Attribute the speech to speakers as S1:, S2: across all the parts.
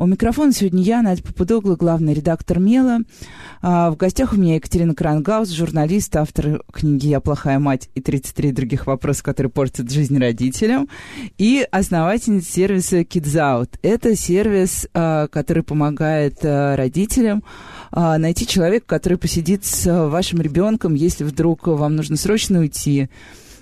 S1: У микрофона сегодня я, Надя Попудогла, главный редактор «Мела». А в гостях у меня Екатерина Крангаус, журналист, автор книги «Я плохая мать» и 33 других вопросов, которые портят жизнь родителям, и основательница сервиса Kids Out. Это сервис, а, который помогает а, родителям найти человека, который посидит с вашим ребенком, если вдруг вам нужно срочно уйти,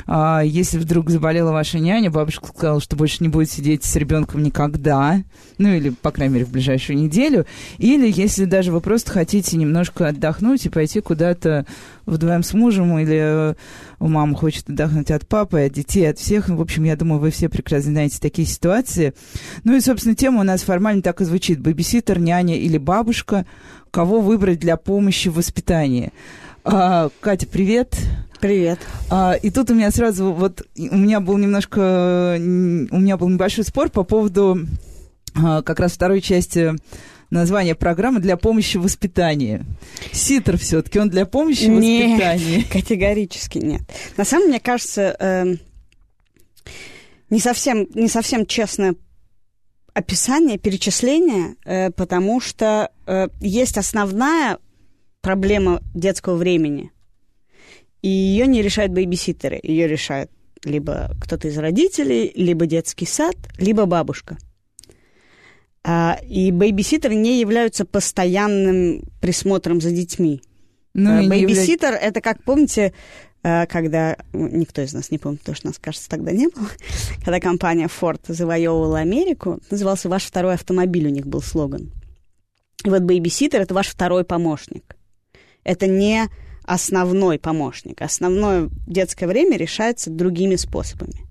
S1: а, если вдруг заболела ваша няня, бабушка сказала, что больше не будет сидеть с ребенком никогда, ну или, по крайней мере, в ближайшую неделю, или если даже вы просто хотите немножко отдохнуть и пойти куда-то вдвоем с мужем, или э, мама хочет отдохнуть от папы, от детей, от всех. В общем, я думаю, вы все прекрасно знаете такие ситуации. Ну и, собственно, тема у нас формально так и звучит. Бэбиситер, няня или бабушка. Кого выбрать для помощи в воспитании? А, Катя, привет.
S2: Привет.
S1: А, и тут у меня сразу вот у меня был немножко у меня был небольшой спор по поводу а, как раз второй части названия программы для помощи в воспитании. Ситр все-таки он для помощи в воспитании.
S2: Категорически нет. На самом мне кажется, э, не совсем не совсем честное описание, перечисление, э, потому что э, есть основная проблема детского времени – и ее не решают бейбиситеры, ее решают либо кто-то из родителей, либо детский сад, либо бабушка. А, и бейбиситеры не являются постоянным присмотром за детьми. Ну, а, бейбиситер явля... это как, помните, а, когда никто из нас не помнит, потому что нас, кажется, тогда не было, когда компания Ford завоевывала Америку, назывался «Ваш второй автомобиль», у них был слоган. И вот бейбиситер — это ваш второй помощник. Это не основной помощник. Основное детское время решается другими способами.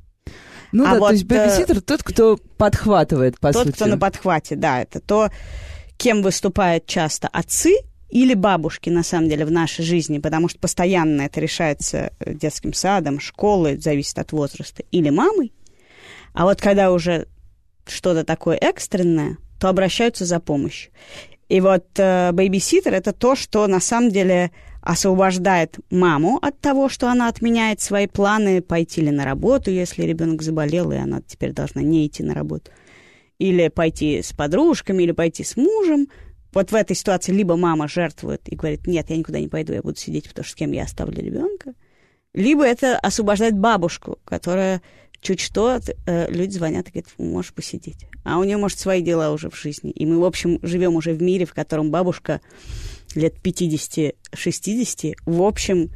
S1: Ну а да, вот, то есть бэбиситер тот, кто подхватывает, по
S2: тот,
S1: сути.
S2: Тот, кто на подхвате, да. Это то, кем выступают часто отцы или бабушки, на самом деле, в нашей жизни, потому что постоянно это решается детским садом, школой, зависит от возраста, или мамой. А вот когда уже что-то такое экстренное, то обращаются за помощью. И вот э, бэйбиситер это то, что на самом деле освобождает маму от того, что она отменяет свои планы пойти ли на работу, если ребенок заболел, и она теперь должна не идти на работу. Или пойти с подружками, или пойти с мужем. Вот в этой ситуации либо мама жертвует и говорит, нет, я никуда не пойду, я буду сидеть, потому что с кем я оставлю ребенка. Либо это освобождает бабушку, которая чуть что, э, люди звонят и говорят, можешь посидеть. А у нее, может, свои дела уже в жизни. И мы, в общем, живем уже в мире, в котором бабушка лет 50-60, в общем,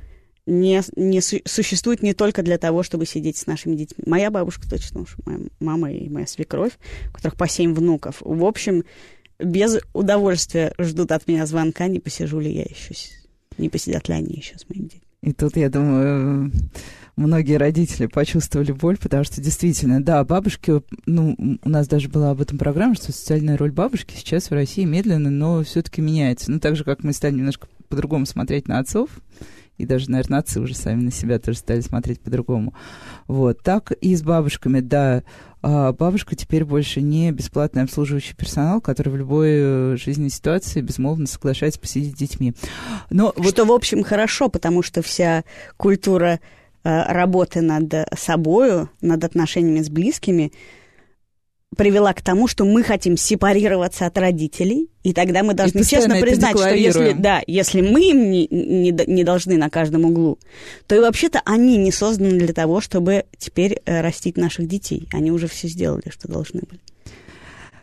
S2: не, не су- существует не только для того, чтобы сидеть с нашими детьми. Моя бабушка точно уж, моя мама и моя свекровь, у которых по семь внуков. В общем, без удовольствия ждут от меня звонка, не посижу ли я еще, не посидят ли они еще с моим детьми.
S1: И тут, я думаю, многие родители почувствовали боль, потому что действительно, да, бабушки, ну, у нас даже была об этом программа, что социальная роль бабушки сейчас в России медленно, но все-таки меняется. Ну, так же, как мы стали немножко по-другому смотреть на отцов, и даже, наверное, отцы уже сами на себя тоже стали смотреть по-другому. Вот, так и с бабушками, да. А бабушка теперь больше не бесплатный обслуживающий персонал, который в любой э, жизненной ситуации безмолвно соглашается посидеть с детьми.
S2: Но Что, в общем, хорошо, потому что вся культура работы над собой, над отношениями с близкими, привела к тому, что мы хотим сепарироваться от родителей, и тогда мы должны честно признать, что если, да, если мы им не, не, не должны на каждом углу, то и вообще-то они не созданы для того, чтобы теперь э, растить наших детей. Они уже все сделали, что должны были.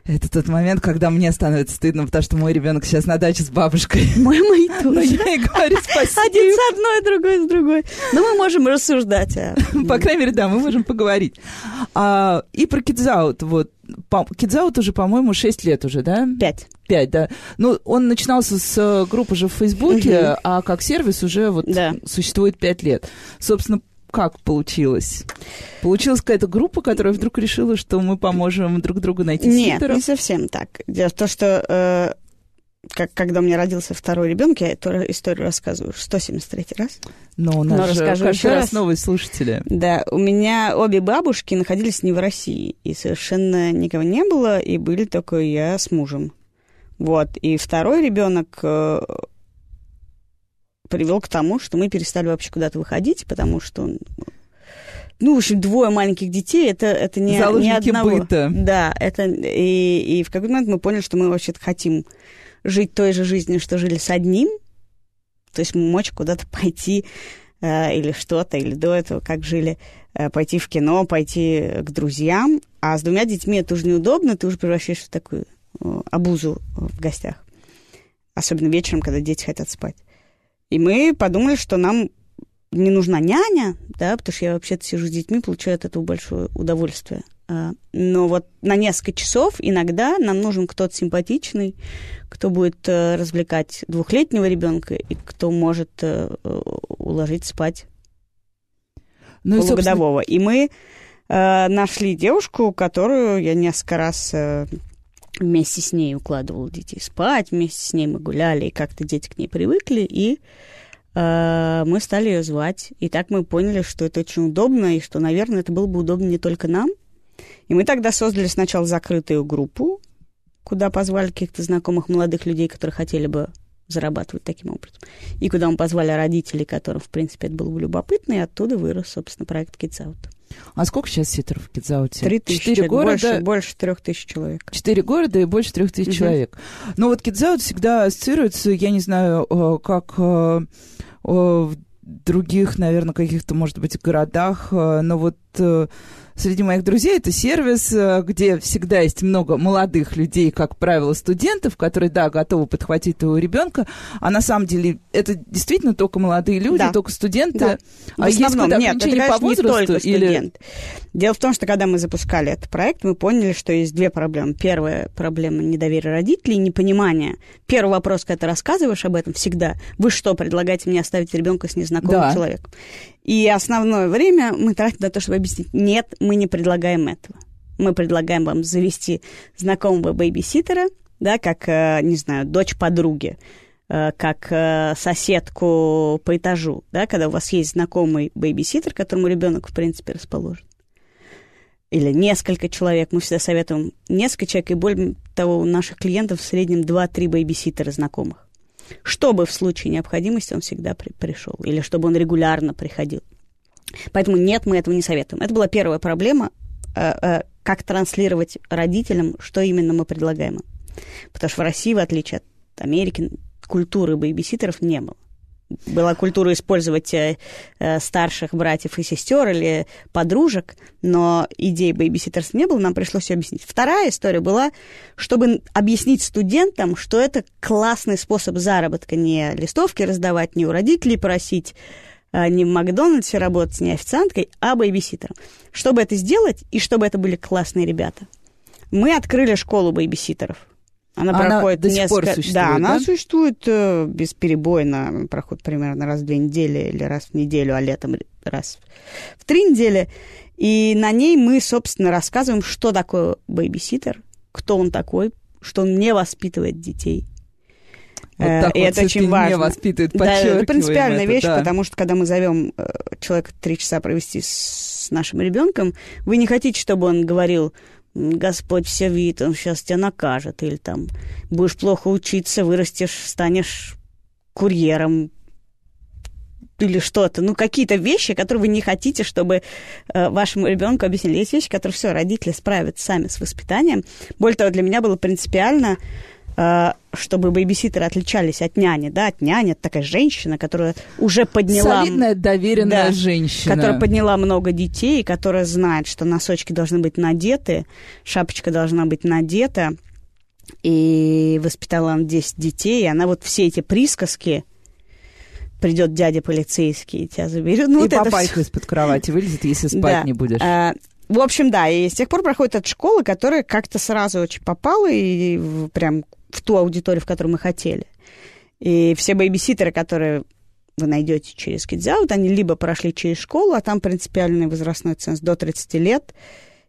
S1: Это тот момент, когда мне становится стыдно, потому что мой ребенок сейчас на даче с бабушкой.
S2: Мой мои тоже.
S1: Но я ей говорю спасибо.
S2: Один с одной, другой с другой. Но мы можем рассуждать. А...
S1: По крайней мере, да, мы можем поговорить. А, и про Кидзаут. Вот. Кидзаут уже, по-моему, 6 лет уже, да?
S2: Пять.
S1: Пять, да. Ну, он начинался с э, группы же в Фейсбуке, угу. а как сервис уже вот да. существует 5 лет. Собственно, как получилось? Получилась какая-то группа, которая вдруг решила, что мы поможем друг другу найти
S2: Нет,
S1: ситеров?
S2: не совсем так. Дело в том, что э, как, когда у меня родился второй ребенок, я эту историю рассказываю 173 раз.
S1: Но у нас
S2: Но
S1: же
S2: расскажу еще
S1: раз
S2: раз.
S1: новые слушатели.
S2: Да, у меня обе бабушки находились не в России, и совершенно никого не было, и были только я с мужем. Вот, и второй ребенок э, привел к тому, что мы перестали вообще куда-то выходить, потому что ну, в общем, двое маленьких детей, это, это не, не одного.
S1: быта.
S2: Да, это, и, и в какой-то момент мы поняли, что мы вообще-то хотим жить той же жизнью, что жили с одним, то есть мочь куда-то пойти э, или что-то, или до этого, как жили, э, пойти в кино, пойти к друзьям, а с двумя детьми это уже неудобно, ты уже превращаешься в такую э, обузу в гостях. Особенно вечером, когда дети хотят спать. И мы подумали, что нам не нужна няня, да, потому что я вообще-то сижу с детьми, получаю от этого большое удовольствие. А, Но вот на несколько часов иногда нам нужен кто-то симпатичный, кто будет э, развлекать двухлетнего ребенка и кто может э, э, уложить спать
S1: Ну и, собственно,
S2: полугодового. И мы нашли девушку, которую я несколько раз вместе с ней укладывала детей спать, вместе с ней мы гуляли, и как-то дети к ней привыкли, и э, мы стали ее звать. И так мы поняли, что это очень удобно, и что, наверное, это было бы удобно не только нам. И мы тогда создали сначала закрытую группу, куда позвали каких-то знакомых молодых людей, которые хотели бы зарабатывать таким образом. И куда мы позвали родителей, которым, в принципе, это было бы любопытно, и оттуда вырос, собственно, проект Kids Out.
S1: А сколько сейчас ситеров в Кидзауте?
S2: Три тысячи,
S1: города,
S2: больше, больше трех тысяч человек.
S1: Четыре города и больше трех тысяч
S2: Мгм.
S1: человек. Но вот Кидзаут всегда ассоциируется, я не знаю, э, как э, э, в других, наверное, каких-то, может быть, городах, но вот среди моих друзей это сервис, э, где всегда есть много молодых людей, как правило, студентов, которые, да, готовы подхватить твоего ребенка, а на самом деле это действительно только молодые люди,
S2: Да.
S1: только студенты.
S2: Да. В
S1: А есть
S2: основном,
S1: какое-то
S2: нет, это, конечно,
S1: по возрасту?
S2: не только
S1: или...
S2: студент. Дело в том, что когда мы запускали этот проект, мы поняли, что есть две проблемы. Первая проблема – недоверие родителей, непонимание. Первый вопрос, когда ты рассказываешь об этом, всегда. Вы что, предлагаете мне оставить ребенка с незнакомым
S1: Да.
S2: человеком? И основное время мы тратим на то, чтобы объяснить, нет, мы не предлагаем этого. Мы предлагаем вам завести знакомого бейбиситера, да, как, э, не знаю, дочь подруги, э, как э, соседку по этажу, да, когда у вас есть знакомый бейбиситер, которому ребенок, в принципе, расположен. Или несколько человек. Мы всегда советуем несколько человек, и более того, у наших клиентов в среднем 2-3 бейбиситера знакомых. Чтобы в случае необходимости он всегда при- пришел, или чтобы он регулярно приходил. Поэтому нет, мы этого не советуем. Это была первая проблема, э, э, как транслировать родителям, что именно мы предлагаем. Потому что в России, в отличие от Америки, культуры бейбиситеров не было. Была культура использовать э, э, старших братьев и сестер или подружек, но идеи бейбиситерства не было, нам пришлось объяснить. Вторая история была, чтобы объяснить студентам, что это классный способ заработка, не листовки раздавать, не у родителей просить, а, не в Макдональдсе работать, не официанткой, а бейбиситером. Чтобы это сделать, и чтобы это были классные ребята, мы открыли школу бейбиситеров. Она,
S1: Она
S2: проходит
S1: до сих пор
S2: несколько...
S1: существует,
S2: да, она
S1: да?
S2: существует э, бесперебойно, проходит примерно раз в две недели или раз в неделю, а летом раз в три недели. И на ней мы, собственно, рассказываем, что такое бейбиситер, кто он такой, что он не воспитывает детей.
S1: Вот
S2: Э,
S1: так
S2: и
S1: вот
S2: это очень
S1: не
S2: важно.
S1: воспитывает,
S2: Да, это принципиальная
S1: это,
S2: вещь,
S1: да.
S2: потому что когда мы зовем э, человека три часа провести с нашим ребенком, вы не хотите, чтобы он говорил, «М, Господь все видит, он сейчас тебя накажет, или там будешь плохо учиться, вырастешь, станешь курьером, или что-то, ну, какие-то вещи, которые вы не хотите, чтобы э, вашему ребенку объяснили. Есть вещи, которые все, родители справятся сами с воспитанием. Более того, для меня было принципиально, чтобы бейбиситеры отличались от няни, да, от няни, это такая женщина, которая уже подняла...
S1: Солидная, доверенная
S2: Да,
S1: женщина.
S2: Которая подняла много детей, которая знает, что носочки должны быть надеты, шапочка должна быть надета, и воспитала она 10 детей, и она вот все эти присказки придет дядя полицейский и тебя заберет. Ну,
S1: и
S2: вот всё.
S1: из-под кровати вылезет, если спать
S2: Да.
S1: не будешь.
S2: А, в общем, да, и с тех пор проходит эта школа, которая как-то сразу очень попала и в- прям в ту аудиторию, в которую мы хотели. И все бейбиситеры, которые вы найдете через Out, они либо прошли через школу, а там принципиальный возрастной ценз до 30 лет,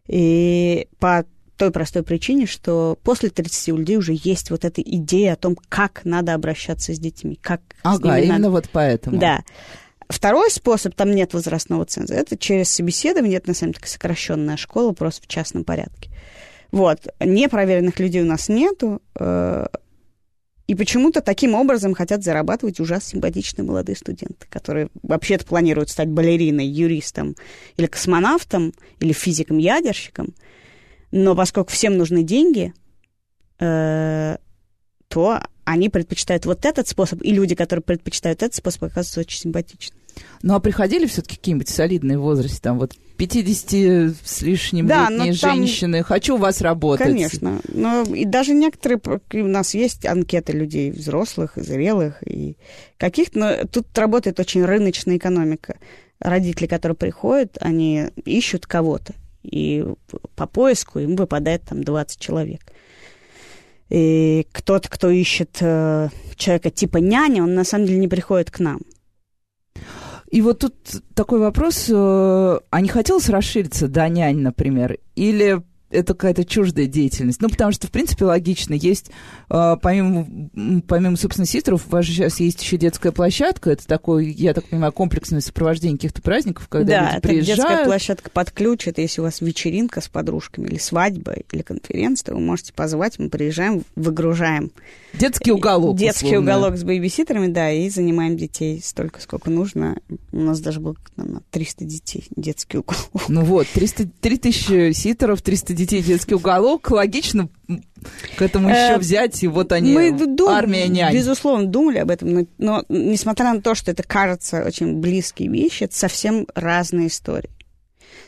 S2: и по той простой причине, что после 30 у людей уже есть вот эта идея о том, как надо обращаться с детьми. Как
S1: ага, именно надо... вот поэтому.
S2: Да. Второй способ, там нет возрастного ценза, это через собеседование, это на самом деле сокращенная школа, просто в частном порядке. Вот. Непроверенных людей у нас нету. Э, и почему-то таким образом хотят зарабатывать ужасно симпатичные молодые студенты, которые вообще-то планируют стать балериной, юристом или космонавтом, или физиком-ядерщиком. Но поскольку всем нужны деньги, э, то они предпочитают вот этот способ, и люди, которые предпочитают этот способ, оказываются очень симпатичны.
S1: Ну, а приходили все-таки какие-нибудь солидные возрасте, там вот 50 с лишним да, летние там... женщины, хочу у вас работать.
S2: Конечно, но и даже некоторые, у нас есть анкеты людей взрослых, зрелых, и каких-то, но тут работает очень рыночная экономика. Родители, которые приходят, они ищут кого-то, и по поиску им выпадает там 20 человек. И кто-то, кто ищет э, человека типа няни, он на самом деле не приходит к нам.
S1: И вот тут такой вопрос, э, а не хотелось расшириться до нянь, например, или это какая-то чуждая деятельность. Ну, потому что, в принципе, логично. Есть, э, помимо, помимо, собственно, систеров, у вас же сейчас есть еще детская площадка. Это такое, я так понимаю, комплексное сопровождение каких-то праздников, когда
S2: да,
S1: люди приезжают.
S2: детская площадка под ключ. Это если у вас вечеринка с подружками или свадьба, или конференция, то вы можете позвать, мы приезжаем, выгружаем.
S1: Детский уголок.
S2: Детский условно. уголок с бэйбиситерами, да, и занимаем детей столько, сколько нужно. У нас даже было на 300 детей детский уголок.
S1: Ну вот, 300, 3000 ситеров, 300 детей детский уголок, логично к этому еще э, взять, и вот они, Мы дум, армия нянь.
S2: Безусловно, думали об этом, но, но несмотря на то, что это кажется очень близкие вещи, это совсем разные истории.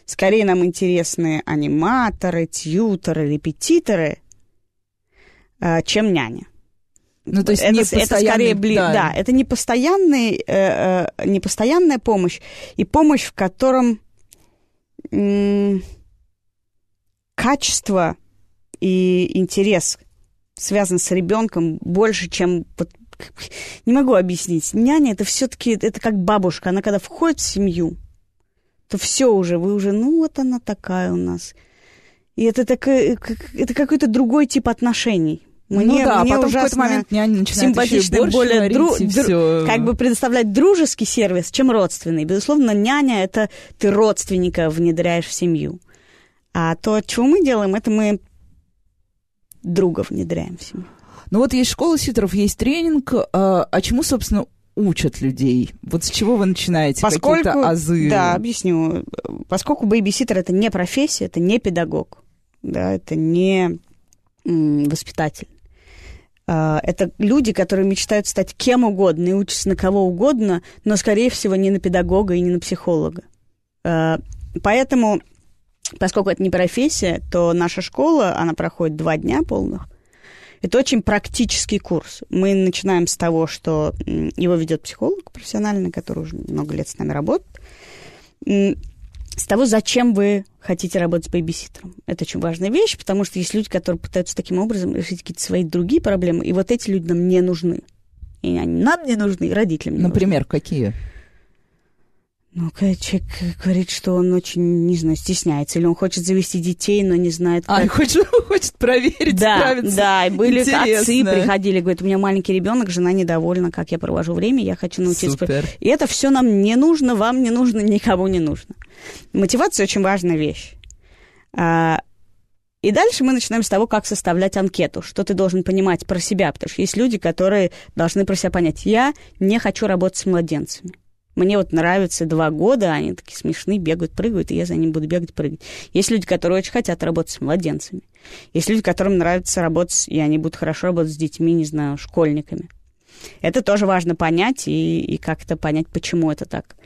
S2: Скорее нам интересны аниматоры, тьюторы, репетиторы, э, чем няня.
S1: Ну, то есть
S2: это, это скорее бли... да. да, это не, постоянный, э, э, не постоянная помощь, и помощь, в котором м- качество и интерес связан с ребенком больше, чем вот, не могу объяснить. Няня это все-таки это как бабушка. Она когда входит в семью, то все уже, вы уже, ну вот она такая у нас. И это, такое, это какой-то другой тип отношений.
S1: Мне, ну да, мне потом в какой-то момент няня начинает симпатично, еще более дру, дру,
S2: как бы предоставлять дружеский сервис, чем родственный. Безусловно, няня это ты родственника внедряешь в семью. А то, чего мы делаем, это мы друга внедряем в семью.
S1: Ну вот есть школа ситеров, есть тренинг. А, а чему, собственно, учат людей? Вот с чего вы начинаете Поскольку, какие-то азы?
S2: Да, объясню. Поскольку бэйбиситер это не профессия, это не педагог, да, это не воспитатель. А, это люди, которые мечтают стать кем угодно и учатся на кого угодно, но, скорее всего, не на педагога и не на психолога. А, поэтому Поскольку это не профессия, то наша школа, она проходит два дня полных. Это очень практический курс. Мы начинаем с того, что его ведет психолог профессиональный, который уже много лет с нами работает. С того, зачем вы хотите работать с бейбиситером. Это очень важная вещь, потому что есть люди, которые пытаются таким образом решить какие-то свои другие проблемы, и вот эти люди нам не нужны. И они нам не нужны, и родителям не
S1: Например,
S2: нужны.
S1: какие?
S2: Ну, когда человек говорит, что он очень, не знаю, стесняется, или он хочет завести детей, но не знает,
S1: а, как... А, хочет, хочет проверить,
S2: да, справиться. Да, и были Интересно. отцы, приходили, говорят, у меня маленький ребенок, жена недовольна, как я провожу время, я хочу научиться...
S1: Супер.
S2: И это все нам не нужно, вам не нужно, никому не нужно. Мотивация очень важная вещь. А, и дальше мы начинаем с того, как составлять анкету, что ты должен понимать про себя, потому что есть люди, которые должны про себя понять, я не хочу работать с младенцами. Мне вот нравятся два года, они такие смешные, бегают, прыгают, и я за ними буду бегать, прыгать. Есть люди, которые очень хотят работать с младенцами. Есть люди, которым нравится работать, и они будут хорошо работать с детьми, не знаю, школьниками. Это тоже важно понять и, и как-то понять, почему это так.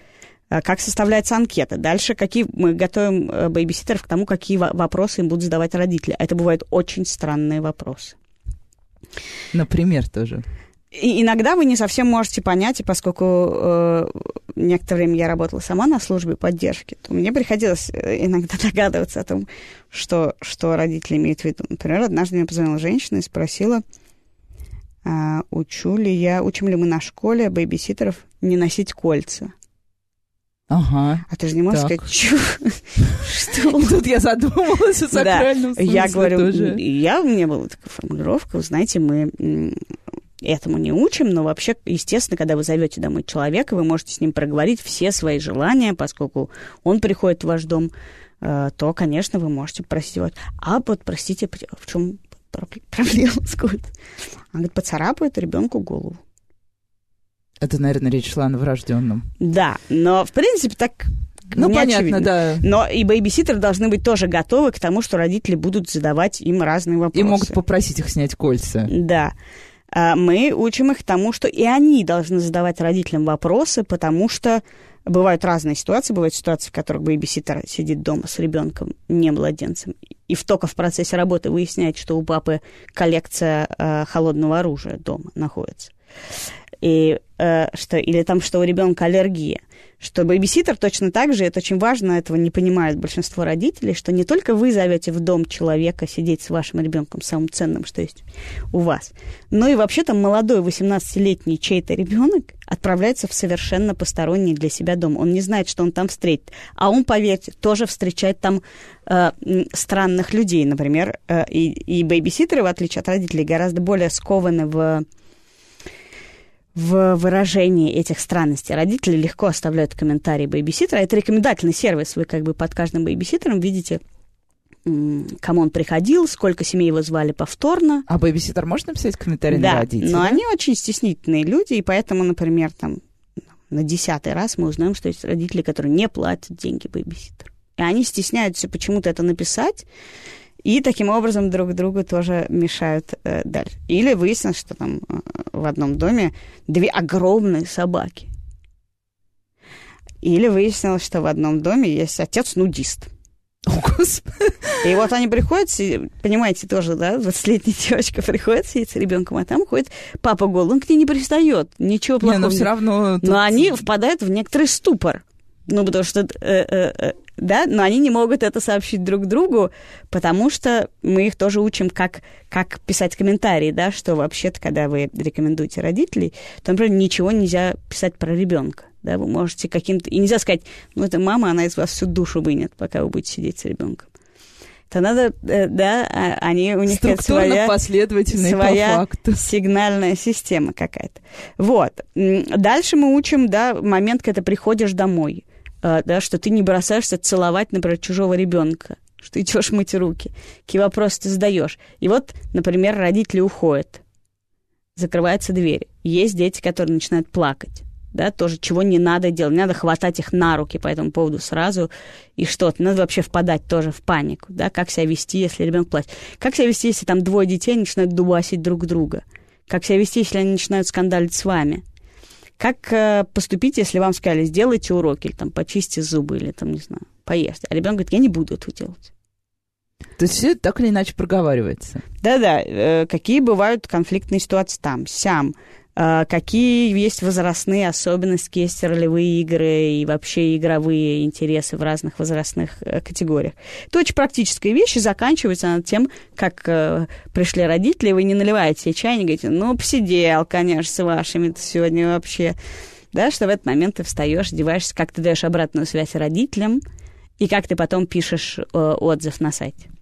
S2: А как составляется анкета. Дальше какие мы готовим э, бейбиситеров к тому, какие вопросы им будут задавать родители. Это бывают очень странные вопросы.
S1: Например, тоже.
S2: И иногда вы не совсем можете понять, и поскольку э, некоторое время я работала сама на службе поддержки, то мне приходилось э, иногда догадываться о том, что, что родители имеют в виду. Например, однажды мне позвонила женщина и спросила, а, учу ли я, учим ли мы на школе бейбиситеров не носить кольца.
S1: Ага.
S2: А ты же не можешь
S1: Так.
S2: сказать, «Чё? что?
S1: И тут я задумалась о
S2: Да.
S1: сакральном смысле
S2: Я говорю,
S1: тоже.
S2: я, у меня была такая формулировка, вы знаете, мы этому не учим, но вообще, естественно, когда вы зовете домой человека, вы можете с ним проговорить все свои желания, поскольку он приходит в ваш дом, э, то, конечно, вы можете просить его. А вот, простите, в чем проблема? Сколько? Он говорит, поцарапает ребенку голову.
S1: Это, наверное, речь шла о новорожденном.
S2: Да, но, в принципе, так
S1: Ну,
S2: не
S1: понятно,
S2: очевидно.
S1: да.
S2: Но и бэйбиситеры должны быть тоже готовы к тому, что родители будут задавать им разные вопросы.
S1: И могут попросить их снять кольца.
S2: Да. А, Мы учим их тому, что и они должны задавать родителям вопросы, потому что бывают разные ситуации. Бывают ситуации, в которых бэйбиситер сидит дома с ребенком, не младенцем, и только в процессе работы выясняет, что у папы коллекция э, холодного оружия дома находится. И, э, что, или там, что у ребенка аллергия. Что бэйбиситер точно так же, это очень важно, этого не понимают большинство родителей, что не только вы зовете в дом человека сидеть с вашим ребенком, самым ценным, что есть у вас, но и вообще-то молодой 18-летний чей-то ребенок отправляется в совершенно посторонний для себя дом. Он не знает, что он там встретит. А он, поверьте, тоже встречает там э, странных людей, например. Э, и, и бэйбиситеры, в отличие от родителей, гораздо более скованы в в выражении этих странностей. Родители легко оставляют комментарии бэйбиситера. Это рекомендательный сервис. Вы как бы под каждым бэйбиситером видите, кому он приходил, сколько семей его звали повторно.
S1: А бэйбиситер может написать комментарий на
S2: Да,
S1: родителя?
S2: но они очень стеснительные люди, и поэтому, например, там на десятый раз мы узнаем, что есть родители, которые не платят деньги бэйбиситеру. И они стесняются почему-то это написать, и таким образом друг другу тоже мешают э, дальше. Или выяснилось, что там э, в одном доме две огромные собаки. Или выяснилось, что в одном доме есть отец-нудист.
S1: О, Господи.
S2: И вот они приходят, понимаете, тоже, да, 20-летняя девочка приходит, сидит с ребенком, а там ходит папа голый, он к ней не пристает, ничего
S1: Не,
S2: плохого.
S1: но
S2: нет.
S1: все равно... тут-
S2: Но они впадают в некоторый ступор. Ну, потому что, э, э, э, да, но они не могут это сообщить друг другу, потому что мы их тоже учим, как, как писать комментарии, да, что вообще-то, когда вы рекомендуете родителей, то, например, ничего нельзя писать про ребенка. Да, вы можете каким-то... И нельзя сказать, ну, это мама, она из вас всю душу вынет, пока вы будете сидеть с ребенком. То надо, да, а- они, у них
S1: Структурно,
S2: своя
S1: последовательно и по
S2: своя
S1: факту.
S2: сигнальная система какая-то. Вот. Дальше мы учим, да, момент, когда ты приходишь домой, да, что ты не бросаешься целовать, например, чужого ребенка, что идешь мыть руки. Какие вопросы ты задаешь. И вот, например, родители уходят, закрывается дверь. Есть дети, которые начинают плакать. Да, тоже чего не надо делать. Не надо хватать их на руки по этому поводу сразу и что-то. Надо вообще впадать тоже в панику, да, как себя вести, если ребенок плачет. Как себя вести, если там двое детей начинают дубасить друг друга? Как себя вести, если они начинают скандалить с вами? Как э, поступить, если вам сказали, сделайте уроки, или там почисти зубы, или там, не знаю, поешьте. А ребенок говорит, я не буду этого делать.
S1: То есть все так или иначе проговаривается.
S2: Да-да, э, какие бывают конфликтные ситуации там, сям, какие есть возрастные особенности, есть ролевые игры и вообще игровые интересы в разных возрастных э, категориях. Это очень практическая вещь, и заканчивается она тем, как э, пришли родители, вы не наливаете себе чай, не говорите, ну, посидел, конечно, с вашими сегодня вообще. Да, что в этот момент ты встаешь, одеваешься, как ты даешь обратную связь родителям, и как ты потом пишешь э, отзыв на сайте.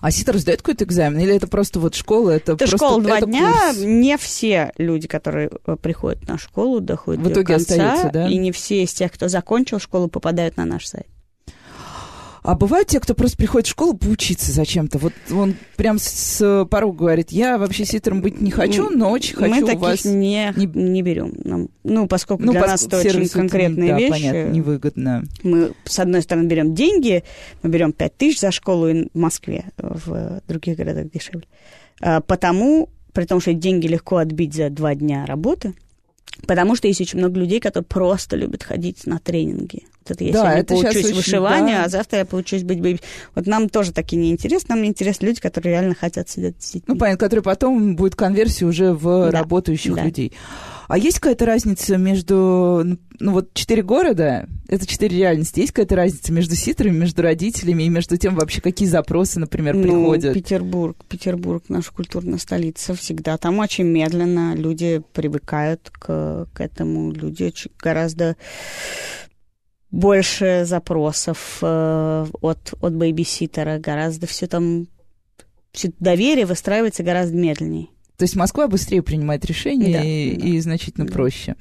S1: А ситер сдает какой-то экзамен? Или это просто вот школа? Это,
S2: Это
S1: просто,
S2: школа два
S1: это
S2: дня.
S1: курс?
S2: Не все люди, которые э, приходят на школу, доходят
S1: В
S2: до
S1: итоге
S2: конца.
S1: остаются, да?
S2: И не все из тех, кто закончил школу, попадают на наш сайт.
S1: А бывают те, кто просто приходит в школу поучиться зачем-то. Вот он прям с порога говорит, я вообще ситером быть не хочу, но очень хочу
S2: Мы
S1: у
S2: таких
S1: вас...
S2: не,
S1: не-
S2: не... берем. Нам- ну, поскольку
S1: Ну,
S2: для нас
S1: поскольку
S2: это очень
S1: это не-
S2: конкретные
S1: да,
S2: вещи.
S1: понятно, невыгодно.
S2: Мы, с одной стороны, берем деньги, мы берем 5 тысяч за школу в Москве, в других городах дешевле. А, Потому, при том, что деньги легко отбить за два дня работы, потому что есть очень много людей, которые просто любят ходить на тренинги. Я
S1: Да,
S2: сегодня
S1: это очень,
S2: вышиванию,
S1: да.
S2: а завтра я поучусь быть бэйби. Вот нам тоже такие не интересны, нам интересны люди, которые реально хотят сидеть с детьми.
S1: Ну, понятно, который потом будет конверсия уже в
S2: Да,
S1: работающих
S2: да.
S1: людей. А есть какая-то разница между, ну вот четыре города, это четыре реальности, есть какая-то разница между ситерами, между родителями и между тем вообще, какие запросы, например,
S2: Ну,
S1: приходят?
S2: Петербург, Петербург, наша культурная столица всегда. Там очень медленно люди привыкают к, к этому. Люди гораздо больше запросов э, от, от бейбиситера, гораздо все там, все доверие выстраивается гораздо медленнее.
S1: То есть Москва быстрее принимает решения да, и, да. и значительно да. проще.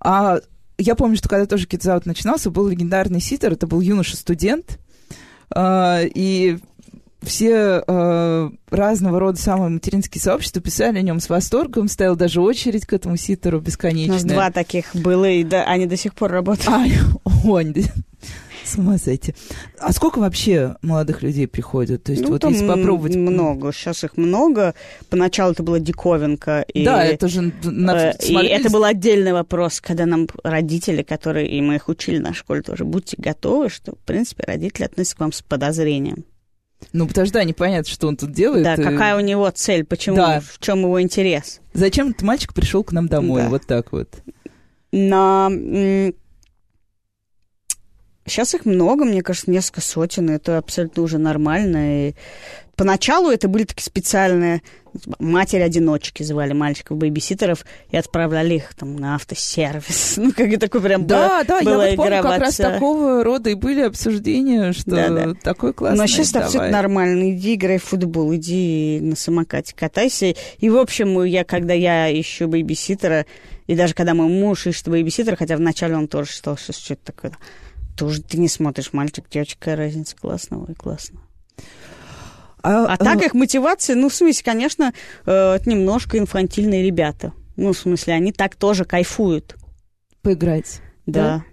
S1: А я помню, что когда тоже Китзаут начинался, был легендарный ситер, это был юноша-студент, а, и все э, разного рода самые материнские сообщества писали о нем с восторгом, стоял даже очередь к этому ситеру бесконечная. У нас
S2: два таких было, и да, они до сих пор работают. А,
S1: о, с ума сойти. А сколько вообще молодых людей приходят? То есть ну, вот если попробовать...
S2: много. Сейчас их много. Поначалу это была диковинка. И,
S1: да, это же...
S2: На... Э, и это был отдельный вопрос, когда нам родители, которые... И мы их учили на школе тоже. Будьте готовы, что, в принципе, родители относятся к вам с подозрением.
S1: Ну, потому что, да, непонятно, что он тут делает.
S2: Да, какая у него цель, почему, да. в чем его интерес.
S1: Зачем этот мальчик пришел к нам домой, да. вот так вот.
S2: Но Сейчас их много, мне кажется, несколько сотен. Это абсолютно уже нормально. И поначалу это были такие специальные матери-одиночки, звали мальчиков-бейбиситеров и отправляли их там на автосервис. Ну, как такой прям
S1: Да, да, я вот помню, как раз такого рода и были обсуждения, что да, да. такой классный.
S2: Но сейчас это все нормально. Иди играй в футбол, иди на самокате катайся. И, в общем, я, когда я ищу бейбиситера, и даже когда мой муж ищет бейбиситера, хотя вначале он тоже считал, что что-то такое тоже ты не смотришь, мальчик, девочка, разница, классно, ой, классно. А, а так а... их мотивация, ну, в смысле, конечно, э, немножко инфантильные ребята. Ну, в смысле, они так тоже кайфуют.
S1: Поиграть.
S2: Да. да?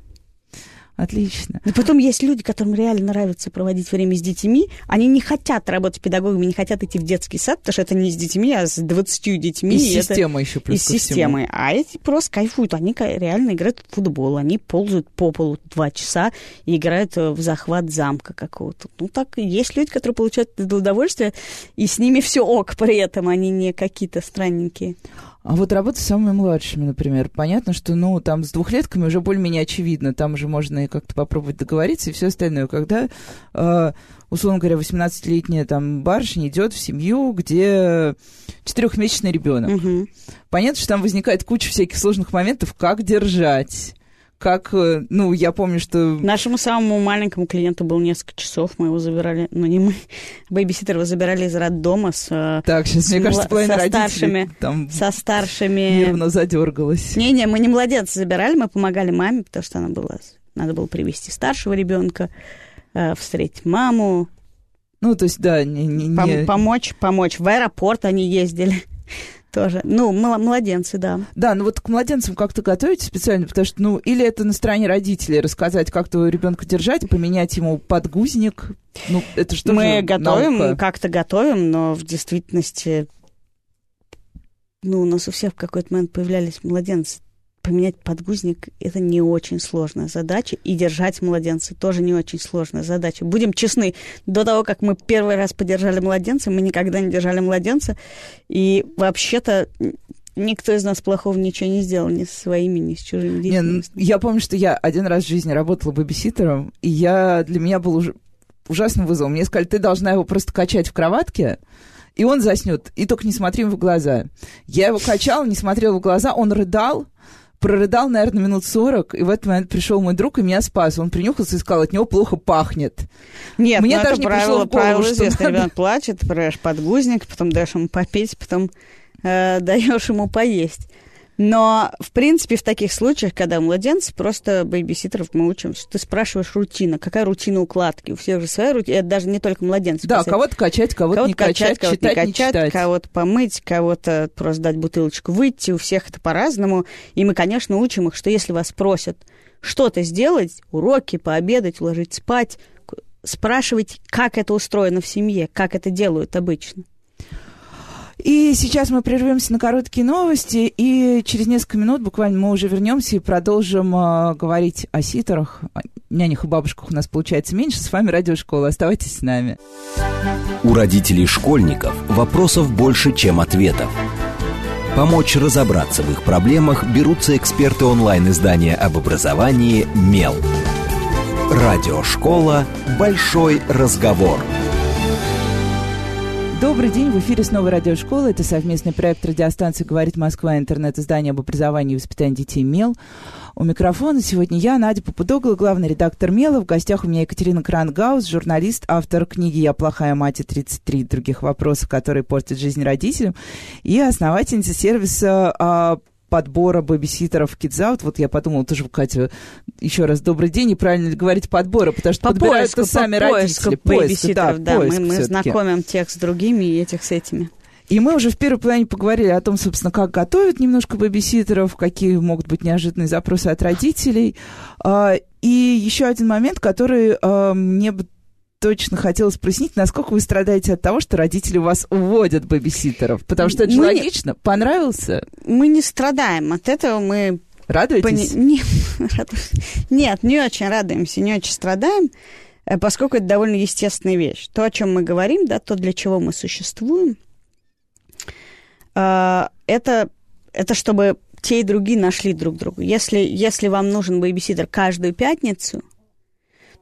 S1: Отлично.
S2: Но потом есть люди, которым реально нравится проводить время с детьми. Они не хотят работать педагогами, не хотят идти в детский сад, потому что это не с детьми, а с 20 детьми.
S1: И, и система еще плюс
S2: И системой. А эти просто кайфуют. Они реально играют в футбол. Они ползают по полу два часа и играют в захват замка какого-то. Ну, так есть люди, которые получают это удовольствие, и с ними все ок при этом, они не какие-то странненькие.
S1: А вот работа с самыми младшими, например, понятно, что, ну, там с двухлетками уже более-менее очевидно, там же можно и как-то попробовать договориться и все остальное. Когда, э, условно говоря, 18-летняя там барышня идет в семью, где четырехмесячный ребенок. Угу. Понятно, что там возникает куча всяких сложных моментов, как держать как, э, ну, я помню, что...
S2: Нашему самому маленькому клиенту был несколько часов, мы его забирали, ну, не мы, бэйбиситер его забирали из роддома с... Э,
S1: так, сейчас, с, мне кажется, половина
S2: со старшими, там со старшими...
S1: Нервно задергалась.
S2: Не-не, мы не младенца забирали, мы помогали маме, потому что она была... Надо было привести старшего ребенка, э, встретить маму.
S1: Ну, то есть, да, не... не,
S2: не... Помочь, помочь. В аэропорт они ездили тоже. Ну, младенцы, да.
S1: Да, ну вот к младенцам как-то готовите специально, потому что, ну, или это на стороне родителей рассказать, как твоего ребенка держать, поменять ему подгузник. Ну, это что
S2: Мы готовим, как-то готовим, но в действительности, ну, у нас у всех в какой-то момент появлялись младенцы поменять подгузник – это не очень сложная задача, и держать младенца тоже не очень сложная задача. Будем честны, до того, как мы первый раз подержали младенца, мы никогда не держали младенца, и вообще-то никто из нас плохого ничего не сделал ни со своими, ни с чужими детьми. Не, ну,
S1: я помню, что я один раз в жизни работала бэбиситером, и я, для меня был уже ужасным вызовом. Мне сказали, ты должна его просто качать в кроватке, и он заснет, и только не смотри ему в глаза. Я его качала, не смотрела в глаза, он рыдал, прорыдал, наверное, минут сорок, и в этот момент пришел мой друг и меня спас. Он принюхался и сказал, от него плохо пахнет.
S2: Нет, Мне ну даже это не правило, пришло в голову, правило что известно. Надо... Ребенок плачет, ты проверяешь подгузник, потом даешь ему попить, потом э, даешь ему поесть. Но, в принципе, в таких случаях, когда младенцы, просто бейбиситеров мы учим, что ты спрашиваешь рутина, какая рутина укладки. У всех же своя рутина, это даже не только младенцы.
S1: Да, кого-то качать, кого-то, кого не качать, кого-то читать, не качать, читать.
S2: кого-то помыть, кого-то просто дать бутылочку выйти. У всех это по-разному. И мы, конечно, учим их, что если вас просят что-то сделать, уроки, пообедать, уложить спать, спрашивать, как это устроено в семье, как это делают обычно.
S1: И сейчас мы прервемся на короткие новости, и через несколько минут буквально мы уже вернемся и продолжим э, говорить о ситерах, о нянях и бабушках у нас получается меньше. С вами Радиошкола. Оставайтесь с нами.
S3: У родителей школьников вопросов больше, чем ответов. Помочь разобраться в их проблемах берутся эксперты онлайн-издания об образовании «Мел». Радиошкола «Большой разговор».
S1: Добрый день, в эфире снова радиошкола. Это совместный проект радиостанции «Говорит Москва», интернет-издание об образовании и воспитании детей «МЕЛ». У микрофона сегодня я, Надя Попудогла, главный редактор «Мела». В гостях у меня Екатерина Крангаус, журналист, автор книги «Я плохая мать» и 33 других вопросов, которые портят жизнь родителям, и основательница сервиса а, подбора бэбиситеров Kids Out. Вот я подумала тоже, Катя, еще раз добрый день, и правильно ли говорить подбора, потому что
S2: по
S1: подбирают
S2: поиску,
S1: сами
S2: по
S1: родители.
S2: Поиску да, да
S1: поиск
S2: мы, мы знакомим тех с другими и этих с этими.
S1: И мы уже в первой плане поговорили о том, собственно, как готовят немножко бэбиситеров, какие могут быть неожиданные запросы от родителей. А, И еще один момент, который а, мне бы точно хотелось прояснить, насколько вы страдаете от того, что родители вас уводят бэбиситеров. Потому что это
S2: Мы не-
S1: логично. Понравился?
S2: Мы не страдаем от этого, мы...
S1: Радуетесь?
S2: пони- Не. Нет, не очень радуемся, не очень страдаем, э, поскольку это довольно естественная вещь. То, о чем мы говорим, да, то, для чего мы существуем, а, это, это чтобы те и другие нашли друг друга. Если, если вам нужен бэйбиситер каждую пятницу,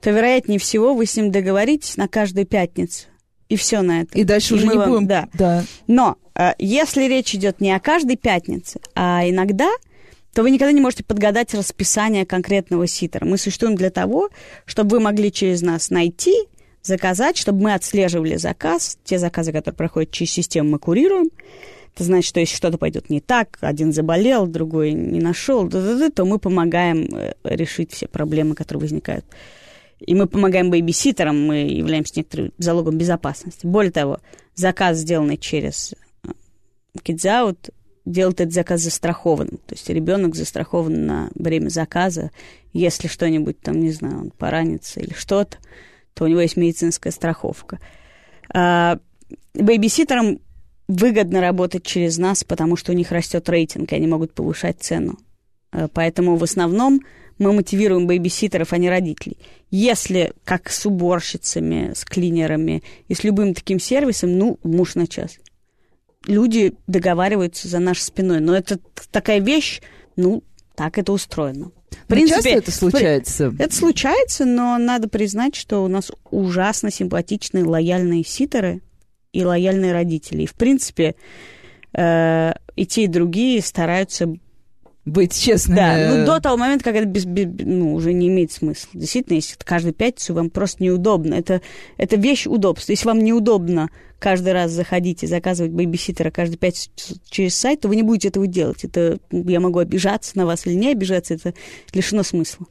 S2: то, вероятнее всего, вы с ним договоритесь на каждую пятницу. И все на этом.
S1: И дальше
S2: И
S1: уже не
S2: вам-
S1: будем...
S2: Да.
S1: да.
S2: Но э, если речь идет не о каждой пятнице, а иногда, то вы никогда не можете подгадать расписание конкретного ситера. Мы существуем для того, чтобы вы могли через нас найти, заказать, чтобы мы отслеживали заказ. Те заказы, которые проходят через систему, мы курируем. Это значит, что если что-то пойдет не так, один заболел, другой не нашел, то мы помогаем э, решить все проблемы, которые возникают. И мы помогаем бэйбиситерам, мы являемся некоторым залогом безопасности. Более того, заказ, сделанный через э, Kids делает этот заказ застрахованным. То есть ребенок застрахован на время заказа. Если что-нибудь там, не знаю, он поранится или что-то, то у него есть медицинская страховка. А, бэйбиситерам выгодно работать через нас, потому что у них растет рейтинг, и они могут повышать цену. Э, Поэтому в основном мы мотивируем бэйбиситеров, а не родителей. Если, как с уборщицами, с клинерами и с любым таким сервисом, ну, муж на час. Люди договариваются за нашей спиной. Но это такая вещь, ну, так это устроено. В
S1: Ну, часто
S2: принципе,
S1: это случается?
S2: это случается, но надо признать, что у нас ужасно симпатичные, лояльные ситеры и лояльные родители. И, в принципе, э, и те, и другие стараются...
S1: Быть честными.
S2: Да, ну, до того момента, как это без, без- ну, уже не имеет смысла. Действительно, если каждую пятницу вам просто неудобно. Это, это вещь удобства. Если вам неудобно каждый раз заходить и заказывать бэйбиситера каждую пятницу через сайт, то вы не будете этого делать. Это я могу обижаться на вас или не обижаться, это лишено смысла.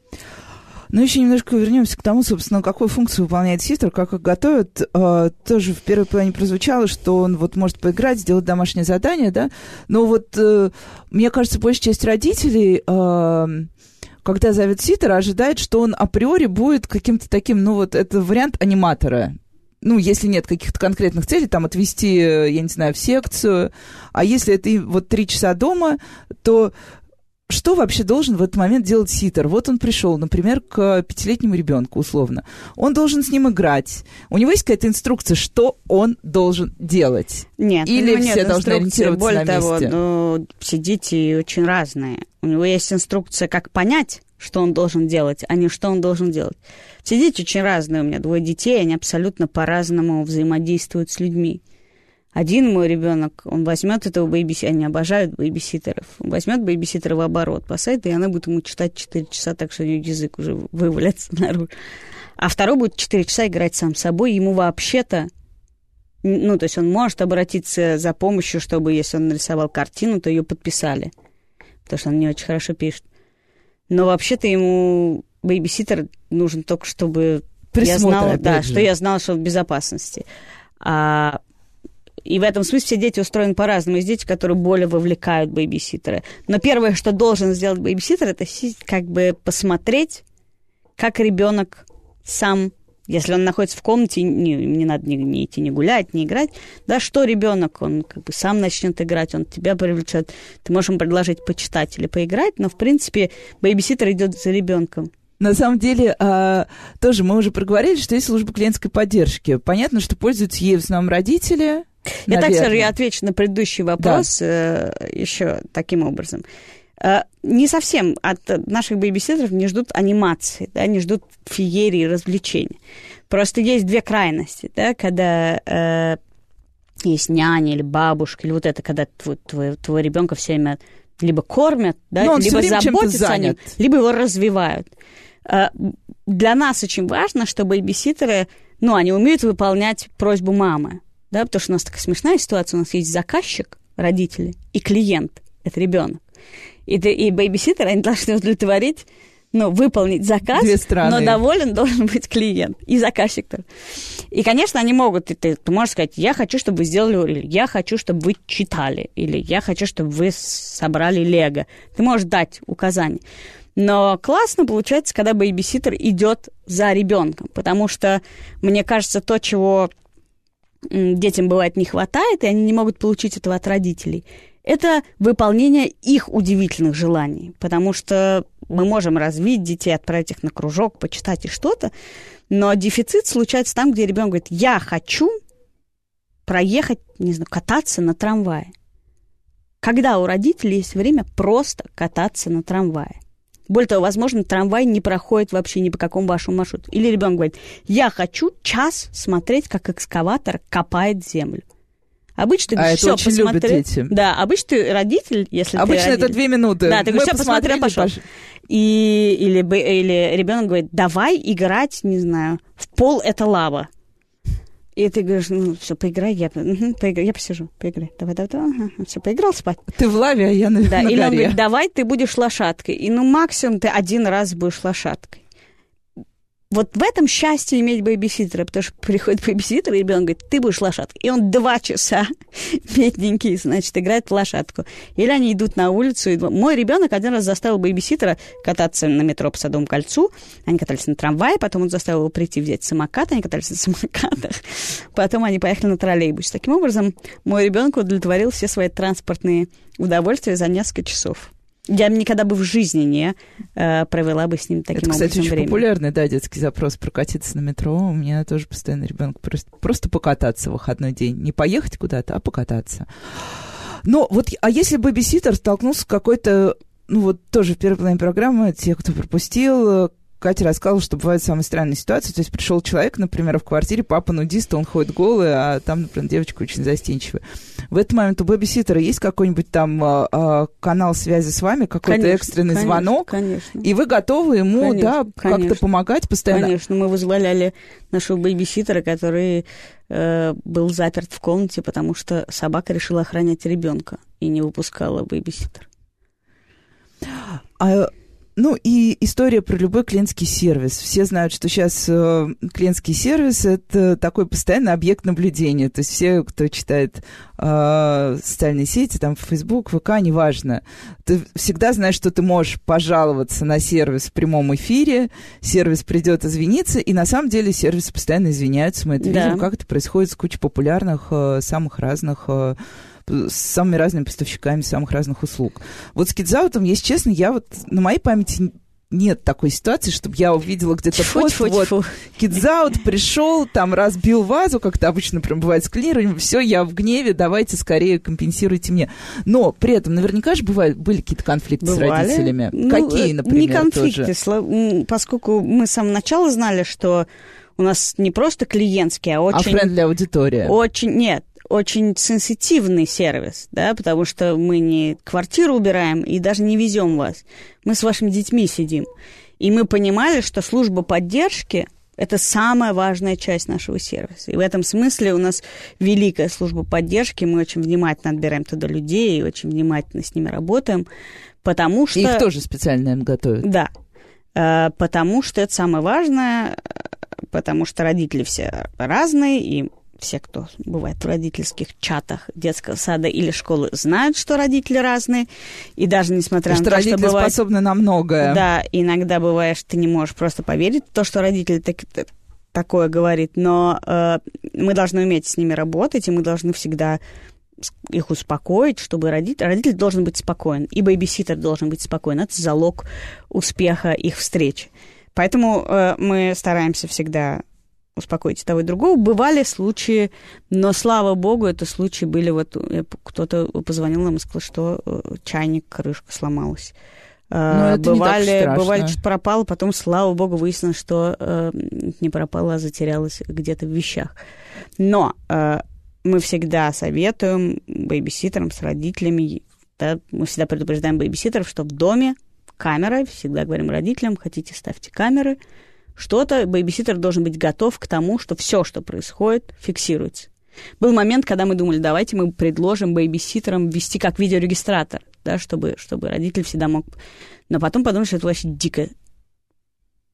S1: Ну, еще немножко вернемся к тому, собственно, какую функцию выполняет ситер, как их готовят. Э, тоже в первой плане прозвучало, что он вот может поиграть, сделать домашнее задание, да. Но вот, э, мне кажется, большая часть родителей, э, когда зовет ситера, ожидает, что он априори будет каким-то таким, ну, вот это вариант аниматора. Ну, если нет каких-то конкретных целей, там, отвезти, э, я не знаю, в секцию. А если это вот три часа дома, то что вообще должен в этот момент делать ситер? Вот он пришел, например, к пятилетнему ребенку, условно. Он должен с ним играть. У него есть какая-то инструкция, что он должен делать?
S2: Нет,
S1: Или
S2: него нет
S1: все должны ориентироваться
S2: Более
S1: на
S2: того,
S1: месте?
S2: ну, все дети очень разные. У него есть инструкция, как понять, что он должен делать, а не что он должен делать. Все дети очень разные. У меня двое детей, они абсолютно по-разному взаимодействуют с людьми. Один мой ребенок, он возьмет этого бэйбиситера, они обожают бэйбиситеров, он возьмет бэйбиситера в оборот, посадит, и она будет ему читать 4 часа, так что у нее язык уже вывалится наружу. А второй будет 4 часа играть сам собой, ему вообще-то ну, то есть он может обратиться за помощью, чтобы, если он нарисовал картину, то ее подписали. Потому что он не очень хорошо пишет. Но вообще-то ему бейбиситер нужен только, чтобы я
S1: Присмотр,
S2: знала,
S1: опять
S2: да,
S1: же.
S2: что я знала, что он в безопасности. А, и в этом смысле все дети устроены по-разному. Есть дети, которые более вовлекают бейбиситера. Но первое, что должен сделать бейбиситер, это как бы посмотреть, как ребенок сам, если он находится в комнате, не, не надо не, не идти, не гулять, не играть, да, что ребенок, он как бы сам начнет играть, он тебя привлечет, ты можешь ему предложить почитать или поиграть, но, в принципе, бейбиситер идет за ребенком.
S1: На самом деле, а, тоже мы уже проговорили, что есть служба клиентской поддержки. Понятно, что пользуются ей в основном родители.
S2: Я так скажу, я отвечу на предыдущий вопрос э, еще таким образом. Э, не совсем от наших бейбиситеров не ждут анимации, да, не ждут феерии, развлечений. Просто есть две крайности, да, когда э, есть няня или бабушка, или вот это, когда твой, твой, твой ребенка все время либо кормят, да, либо заботятся о нем, либо его развивают. Э, Для нас очень важно, что бейбиситеры, ну, они умеют выполнять просьбу мамы, да, потому что у нас такая смешная ситуация, у нас есть заказчик, родители, и клиент, это ребенок. И, и бейбиситер, они должны удовлетворить, ну, выполнить заказ, но доволен должен быть клиент и заказчик тоже. И, конечно, они могут, и ты, ты можешь сказать, я хочу, чтобы вы сделали, или я хочу, чтобы вы читали, или я хочу, чтобы вы собрали лего. Ты можешь дать указания. Но классно получается, когда бейбиситер идет за ребенком, потому что, мне кажется, то, чего детям бывает не хватает, и они не могут получить этого от родителей, это выполнение их удивительных желаний. Потому что мы можем развить детей, отправить их на кружок, почитать и что-то, но дефицит случается там, где ребенок говорит, я хочу проехать, не знаю, кататься на трамвае. Когда у родителей есть время просто кататься на трамвае. Более того, возможно, трамвай не проходит вообще ни по какому вашему маршруту. Или ребенок говорит, я хочу час смотреть, как экскаватор копает землю. Обычно ты
S1: А
S2: говоришь, «Всё,
S1: очень любят
S2: посмотрел».
S1: дети.
S2: Да, обычно ты родитель, если ты
S1: Обычно это две минуты.
S2: Да, ты говоришь, «Всё, посмотрел, пошел. И, или, или ребенок говорит, давай играть, не знаю, в пол это лава. И ты говоришь, ну, все, поиграй, я, мгм, поиграй, я посижу, поиграй. Давай, давай, давай, все, поиграл спать.
S1: Ты в лаве, а я на,
S2: Да,
S1: на
S2: или он говорит, давай ты будешь лошадкой. И ну максимум ты один раз будешь лошадкой. Вот в этом счастье иметь бейбиситера, потому что приходит бейбиситер, и ребенок говорит, ты будешь лошадкой. И он два часа, бедненький, значит, играет в лошадку. Или они идут на улицу. и- Мой ребенок один раз заставил бейбиситера кататься на метро по Садовому кольцу. Они катались на трамвае, потом он заставил его прийти взять самокат, они катались на самокатах. Потом они поехали на троллейбусе. Таким образом, мой ребенок удовлетворил все свои транспортные удовольствия за несколько часов. Я никогда бы в жизни не э, провела бы с ним таким
S1: Это, кстати,
S2: образом
S1: очень
S2: время.
S1: популярный, да, детский запрос прокатиться на метро. У меня тоже постоянно ребенок просто, просто покататься в выходной день. Не поехать куда-то, а покататься. Но вот, а если бэбиситер столкнулся с какой-то, ну вот тоже в первой половине программы, те, кто пропустил, Катя рассказывала, что бывают самые странные ситуации. То есть пришел человек, например, в квартире, папа нудист, он ходит голый, а там, например, девочка очень застенчивая. В этот момент у бэбиситера есть какой-нибудь там а, а, канал связи с вами, какой-то
S2: Конечно,
S1: экстренный
S2: конечно,
S1: звонок,
S2: Конечно.
S1: и вы готовы ему,
S2: Конечно,
S1: да, как-то
S2: конечно.
S1: помогать постоянно.
S2: Конечно, мы вызволяли нашего бейбиситера, который э, был заперт в комнате, потому что собака решила охранять ребенка и не выпускала бейбиситера.
S1: А, ну и история про любой клиентский сервис. Все знают, что сейчас э, клиентский сервис это такой постоянный объект наблюдения. То есть все, кто читает э, социальные сети, там Facebook, ВК, неважно, ты всегда знаешь, что ты можешь пожаловаться на сервис в прямом эфире, сервис придет извиниться, и на самом деле сервисы постоянно извиняются. Мы это
S2: Да.
S1: видим, как это происходит с кучей популярных, э, самых разных э, с самыми разными поставщиками самых разных услуг. Вот с кидзаутом, если честно, я вот на моей памяти нет такой ситуации, чтобы я увидела где-то пост, вот,
S2: Тьфу-тьфу-тьфу.
S1: кидзаут пришел, там разбил вазу, как это обычно прям бывает с клинированием, все, я в гневе, давайте скорее компенсируйте мне. Но при этом наверняка же бывают, были какие-то конфликты с
S2: Бывали.
S1: родителями.
S2: Ну,
S1: Какие,
S2: э,
S1: например,
S2: Не конфликты,
S1: тоже?
S2: поскольку мы с самого начала знали, что у нас не просто клиентский, а
S1: А
S2: очень...
S1: френдли аудитория.
S2: Очень, нет, очень сенситивный сервис, да, потому что мы не квартиру убираем и даже не везем вас. Мы с вашими детьми сидим. И мы понимали, что служба поддержки это самая важная часть нашего сервиса. И в этом смысле у нас великая служба поддержки. Мы очень внимательно отбираем туда людей и очень внимательно с ними работаем, потому что...
S1: Их тоже специально, наверное, готовят.
S2: Да, Э, потому что это самое важное, э, потому что родители все разные, и все, кто бывает в родительских чатах детского сада или школы, знают, что родители разные. И даже несмотря
S1: что
S2: на то,
S1: родители
S2: что бывает...
S1: способны на многое.
S2: Да, иногда бывает, что ты не можешь просто поверить в то, что родители так, такое говорит, но э, мы должны уметь с ними работать, и мы должны всегда их успокоить, чтобы родитель, родитель должен быть спокоен, и бейбиситер должен быть спокоен. Это залог успеха их встречи. Поэтому э, мы стараемся всегда успокоить того и другого. Бывали случаи, но, слава богу, это случаи были, вот э, кто-то позвонил нам и сказал, что э, чайник, крышка сломалась.
S1: Ну,
S2: Э,
S1: это не так
S2: бывали,
S1: страшно.
S2: бывали, что пропало, потом, слава богу, выяснилось, что э, не пропало, а затерялось где-то в вещах. Но э, мы всегда советуем бейбиситерам с родителями, да, мы всегда предупреждаем бейбиситеров, что в доме камера, всегда говорим родителям, хотите, ставьте камеры, что-то, бейбиситер должен быть готов к тому, что все, что происходит, фиксируется. Был момент, когда мы думали, давайте мы предложим бейбиситерам вести как видеорегистратор, да, чтобы, чтобы родитель всегда мог... Но потом подумали, что это вообще дико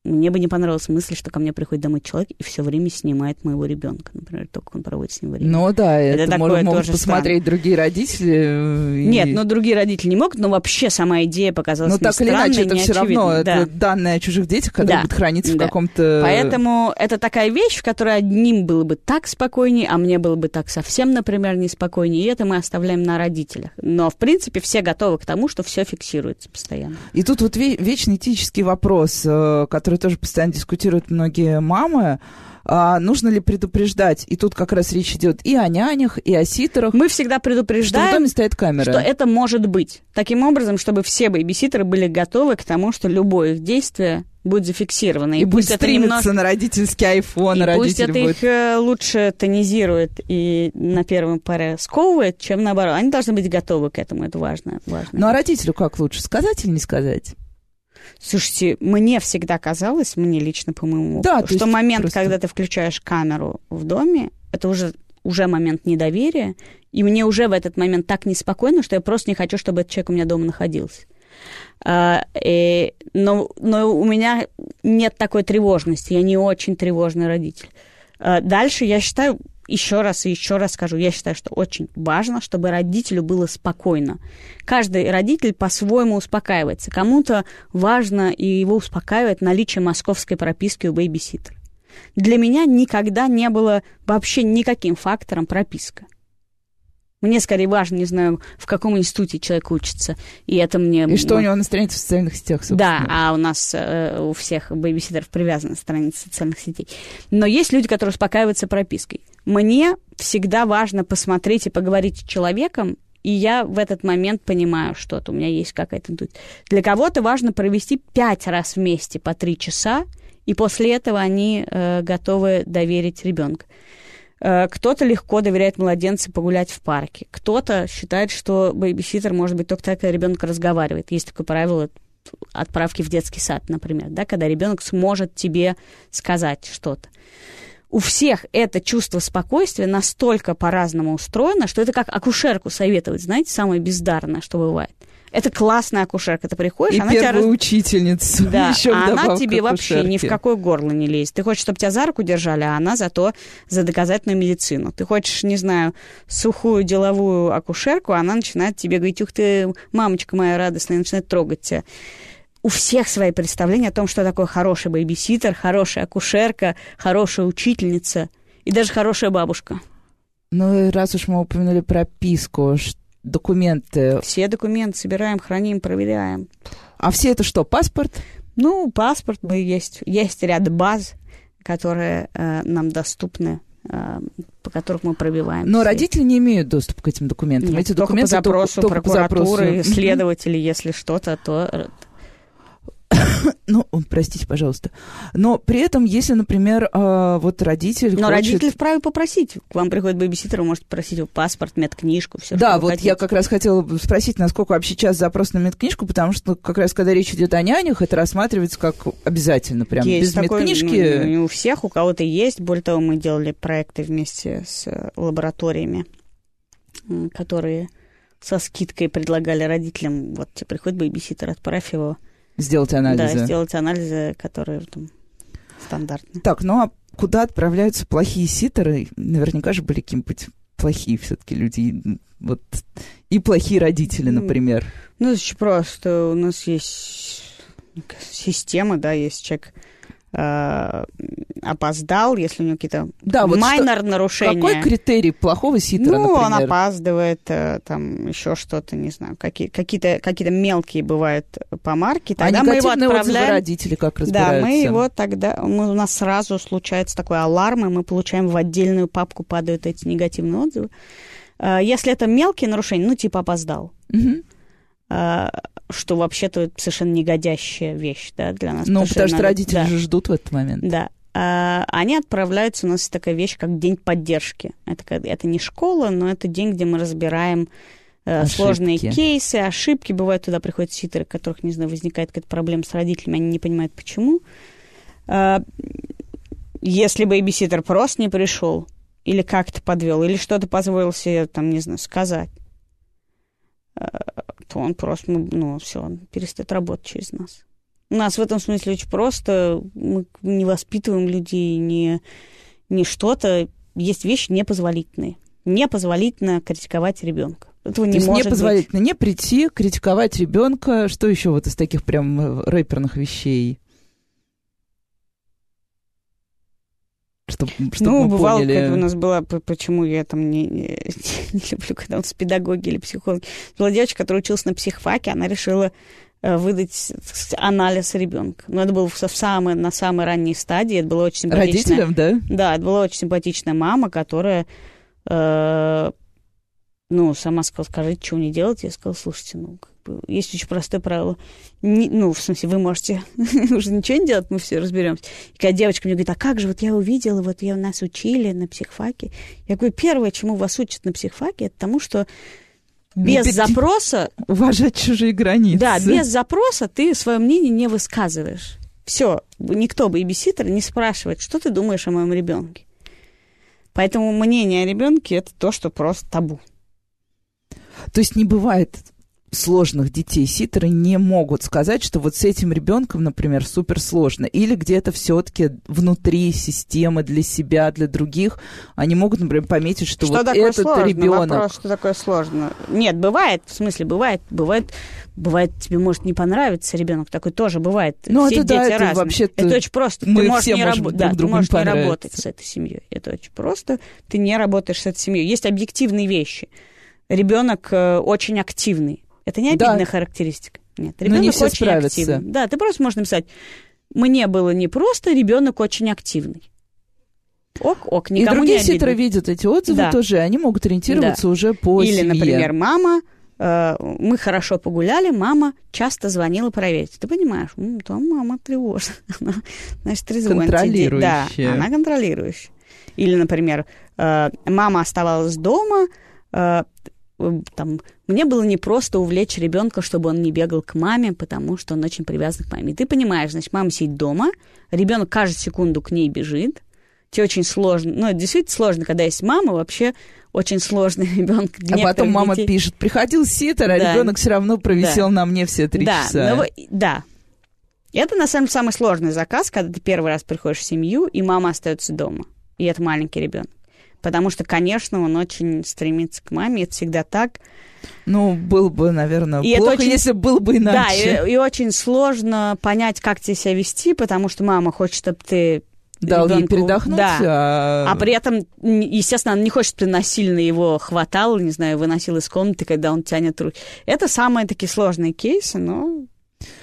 S2: мне бы не понравилась мысль, что ко мне приходит домой человек и все время снимает моего ребенка, например, только он проводит с ним время.
S1: Ну да, это, это такое могут тоже посмотреть странно. другие родители.
S2: Э, и... Нет, но ну, другие родители не могут, но вообще сама идея показалась
S1: но
S2: мне
S1: так или иначе, это все равно да. это данные о чужих детях, которые да. будут храниться да. в каком-то...
S2: Поэтому это такая вещь, в которой одним было бы так спокойнее, а мне было бы так совсем, например, неспокойнее, и это мы оставляем на родителях. Но, в принципе, все готовы к тому, что все фиксируется постоянно.
S1: И тут вот вечный этический вопрос, э, который который тоже постоянно дискутируют многие мамы, а, нужно ли предупреждать? И тут как раз речь идет и о нянях, и о ситерах.
S2: Мы всегда предупреждаем,
S1: что в доме стоит камера.
S2: что это может быть. Таким образом, чтобы все бейбиситеры были готовы к тому, что любое их действие будет зафиксировано.
S1: И, и будет стримиться немножко... на родительский айфон.
S2: И пусть это будет... их э, лучше тонизирует и на первом паре сковывает, чем наоборот. Они должны быть готовы к этому, это важно. важно.
S1: Ну а родителю как лучше, сказать или не сказать?
S2: Слушайте, мне всегда казалось, мне лично, по моему да, опыту, что момент, просто... когда ты включаешь камеру в доме, это уже, уже момент недоверия, и мне уже в этот момент так неспокойно, что я просто не хочу, чтобы этот человек у меня дома находился. А, и, но, но у меня нет такой тревожности, я не очень тревожный родитель. А, дальше, я считаю, еще раз и еще раз скажу, я считаю, что очень важно, чтобы родителю было спокойно. Каждый родитель по-своему успокаивается. Кому-то важно и его успокаивает наличие московской прописки у бейбиситера. Для меня никогда не было вообще никаким фактором прописка. Мне скорее важно, не знаю, в каком институте человек учится. И это мне...
S1: И что у него на странице в социальных сетях, собственно.
S2: Да, а у нас э, у всех бейбиситеров привязана страница социальных сетей. Но есть люди, которые успокаиваются пропиской. Мне всегда важно посмотреть и поговорить с человеком, и я в этот момент понимаю что-то, у меня есть какая-то. Для кого-то важно провести пять раз вместе по три часа, и после этого они э, готовы доверить ребенка. Э, кто-то легко доверяет младенцу погулять в парке. Кто-то считает, что бейбиситер может быть только тогда, когда ребенок разговаривает. Есть такое правило отправки в детский сад, например, да, когда ребенок сможет тебе сказать что-то. У всех это чувство спокойствия настолько по-разному устроено, что это как акушерку советовать, знаете, самое бездарное, что бывает. Это классная акушерка. Ты приходишь,
S1: и
S2: она
S1: тебя...
S2: Раз...
S1: учительница.
S2: Да, еще а она тебе вообще ни в какое горло не лезет. Ты хочешь, чтобы тебя за руку держали, а она зато за доказательную медицину. Ты хочешь, не знаю, сухую деловую акушерку, а она начинает тебе говорить, ух ты, мамочка моя радостная, и начинает трогать тебя у всех свои представления о том, что такое хороший бейбиситер, хорошая акушерка, хорошая учительница и даже хорошая бабушка.
S1: Ну, раз уж мы упомянули прописку, документы?
S2: Все документы собираем, храним, проверяем.
S1: А все это что, паспорт?
S2: Ну, паспорт, мы есть, есть ряд баз, которые э, нам доступны э, по которым мы пробиваем.
S1: Но родители не имеют доступа к этим документам.
S2: Нет,
S1: Эти
S2: только
S1: документы
S2: по запросу только, прокуратуры, только по запросу. следователи, если что-то, то
S1: ну, простите, пожалуйста. Но при этом, если, например, а, вот родитель
S2: Но
S1: хочет...
S2: родитель вправе попросить. К вам приходит бэбиситер, вы можете просить его паспорт, медкнижку, все,
S1: Да, вот хотите. я как раз хотела спросить, насколько вообще сейчас запрос на медкнижку, потому что как раз, когда речь идет о нянях, это рассматривается как обязательно, прям
S2: есть
S1: без
S2: такой,
S1: медкнижки.
S2: Ну, у всех, у кого-то есть. Более того, мы делали проекты вместе с э, лабораториями, которые со скидкой предлагали родителям, вот тебе приходит бэбиситер, отправь его
S1: Сделать анализы.
S2: Да, сделать анализы, которые там стандартные.
S1: Так, ну а куда отправляются плохие ситеры? Наверняка же были какие-нибудь плохие все-таки люди. Вот и плохие родители, например.
S2: Ну, это очень просто. У нас есть система, да, есть человек э, опоздал, если у него какие-то
S1: да, вот
S2: майнер что, нарушения.
S1: Какой критерий плохого ситера,
S2: Ну,
S1: например?
S2: он опаздывает, э, там еще что-то, не знаю, какие, какие-то, какие-то мелкие бывают помарки.
S1: А тогда а мы его отправляем... родители как разбираются?
S2: Да, мы его тогда, мы, у нас сразу случается такой аларм, и мы получаем в отдельную папку падают эти негативные отзывы. Э, если это мелкие нарушения, ну, типа опоздал,
S1: угу
S2: что вообще-то совершенно негодящая вещь да, для нас.
S1: Ну, потому что, потому что родители да. же ждут в этот момент.
S2: Да. а, они отправляются, у нас есть такая вещь, как день поддержки. Это, это не школа, но это день, где мы разбираем э,
S1: Ошибки.
S2: сложные кейсы, ошибки. Бывают, туда приходят ситеры, у которых, не знаю, возникает какая-то проблема с родителями, они не понимают, почему. А, если бейбиситер просто не пришел, или как-то подвел, или что-то позволил себе, там, не знаю, сказать, то он просто, ну, все, он перестает работать через нас. У нас в этом смысле очень просто. Мы не воспитываем людей, не, не что-то. Есть вещи непозволительные. Непозволительно критиковать ребенка. Этого не
S1: То есть
S2: может
S1: непозволительно не прийти, критиковать ребенка. Что еще вот из таких прям э, рэперных вещей? Чтоб, чтоб
S2: ну, бывало,
S1: поняли.
S2: когда у нас была, почему я там не, не, не люблю, когда у нас педагоги или психологи. Была девочка, которая училась на психфаке, она решила э, выдать анализ ребенка. Но это было в самой, на самой ранней стадии, это было очень симпатичная...
S1: Родителям, да?
S2: Да, это была очень симпатичная мама, которая, э, ну, сама сказала, скажите, что мне делать? Я сказала, слушайте, ну, как есть очень простое правило. Не- ну, в смысле, вы можете уже ничего не делать, мы все разберемся. И когда девочка мне говорит, а как же, вот я увидела, вот я, нас учили на психфаке. Я говорю, первое, чему вас учат на психфаке, это тому, что
S1: Не
S2: без
S1: пяти-
S2: запроса
S1: Уважать чужие границы.
S2: да, без запроса ты свое мнение не высказываешь. Все, никто бейбиситер не спрашивает, что ты думаешь о моем ребенке. Поэтому мнение о ребенке это то, что просто табу.
S1: То есть не бывает сложных детей. Ситеры не могут сказать, что вот с этим ребенком, например, супер сложно. Или где-то все-таки внутри системы для себя, для других, они могут, например, пометить, что,
S2: Что
S1: вот
S2: такое
S1: этот
S2: сложно?
S1: ребенок.
S2: Вопрос, что такое сложно? Нет, бывает, в смысле, бывает, бывает, бывает, тебе может не понравиться ребенок, такой тоже бывает.
S1: Ну,
S2: Все
S1: это да,
S2: дети
S1: это
S2: разные.
S1: вообще-то
S2: это очень просто.
S1: мы
S2: ты можешь
S1: все
S2: не, рабо-
S1: друг
S2: да, ты можешь
S1: не
S2: работать с этой семьей. Это очень просто. Ты не работаешь с этой семьей. Есть объективные вещи. Ребенок э, очень активный. Это не
S1: Да.
S2: обидная характеристика. Нет,
S1: не
S2: ребенок
S1: все
S2: очень
S1: справятся.
S2: активный. Да, ты просто можешь написать, мне было непросто, ребенок очень активный. Ок, ок,
S1: И
S2: никому
S1: другие
S2: не
S1: видят эти отзывы
S2: Да.
S1: тоже, и они могут ориентироваться уже по
S2: Или,
S1: семье.
S2: например, мама, э, мы хорошо погуляли, мама часто звонила проверить. Ты понимаешь, м, то мама тревожна. Она, значит, трезвонит.
S1: Контролирующая.
S2: Да, она контролирующая. Или, например, э, мама оставалась дома, э, там, мне было непросто увлечь ребенка, чтобы он не бегал к маме, потому что он очень привязан к маме. И ты понимаешь, значит, мама сидит дома, ребенок каждую секунду к ней бежит, тебе очень сложно, ну, это действительно сложно, когда есть мама, вообще очень сложно ребенок.
S1: А потом мама пишет, приходил ситер, а
S2: Да.
S1: ребенок все равно провисел на мне все три
S2: да,
S1: часа.
S2: ну, вы- да. Это, на самом деле, самый сложный заказ, когда ты первый раз приходишь в семью, и мама остается дома. И это маленький ребенок. Потому что, конечно, он очень стремится к маме, это всегда так.
S1: Ну, было бы, наверное,
S2: И
S1: плохо,
S2: очень-
S1: если было бы
S2: Да,
S1: иначе.
S2: и, и очень сложно понять, как тебе себя вести, потому что мама хочет, чтобы ты
S1: Дал ей
S2: ребенку-
S1: передохнуть,
S2: Да.
S1: а...
S2: А при этом, естественно, она не хочет, чтобы ты насильно его хватал, не знаю, выносил из комнаты, когда он тянет руки. Это самые такие сложные кейсы, но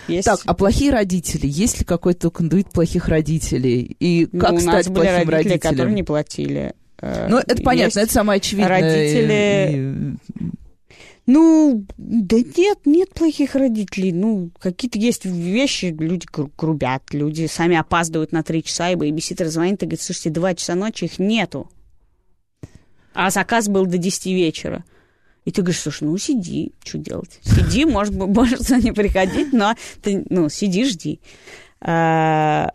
S2: есть...
S1: Так, а плохие родители? Есть ли какой-то кондуит плохих родителей? И
S2: Ну,
S1: как
S2: у нас
S1: стать
S2: были
S1: плохим
S2: родители,
S1: родителем?
S2: которые не платили. Э,
S1: Ну, это понятно, это самое очевидное.
S2: родители-
S1: И-
S2: Ну, да нет, нет плохих родителей. Ну, какие-то есть вещи, люди гру- грубят, люди сами опаздывают на три часа, и бейбиситер звонит и говорит, слушайте, два часа ночи, их нету. А заказ был до 10 вечера. И ты говоришь, слушай, ну сиди, что делать? Сиди, может, может не приходить, но ты, ну, сиди, жди. А,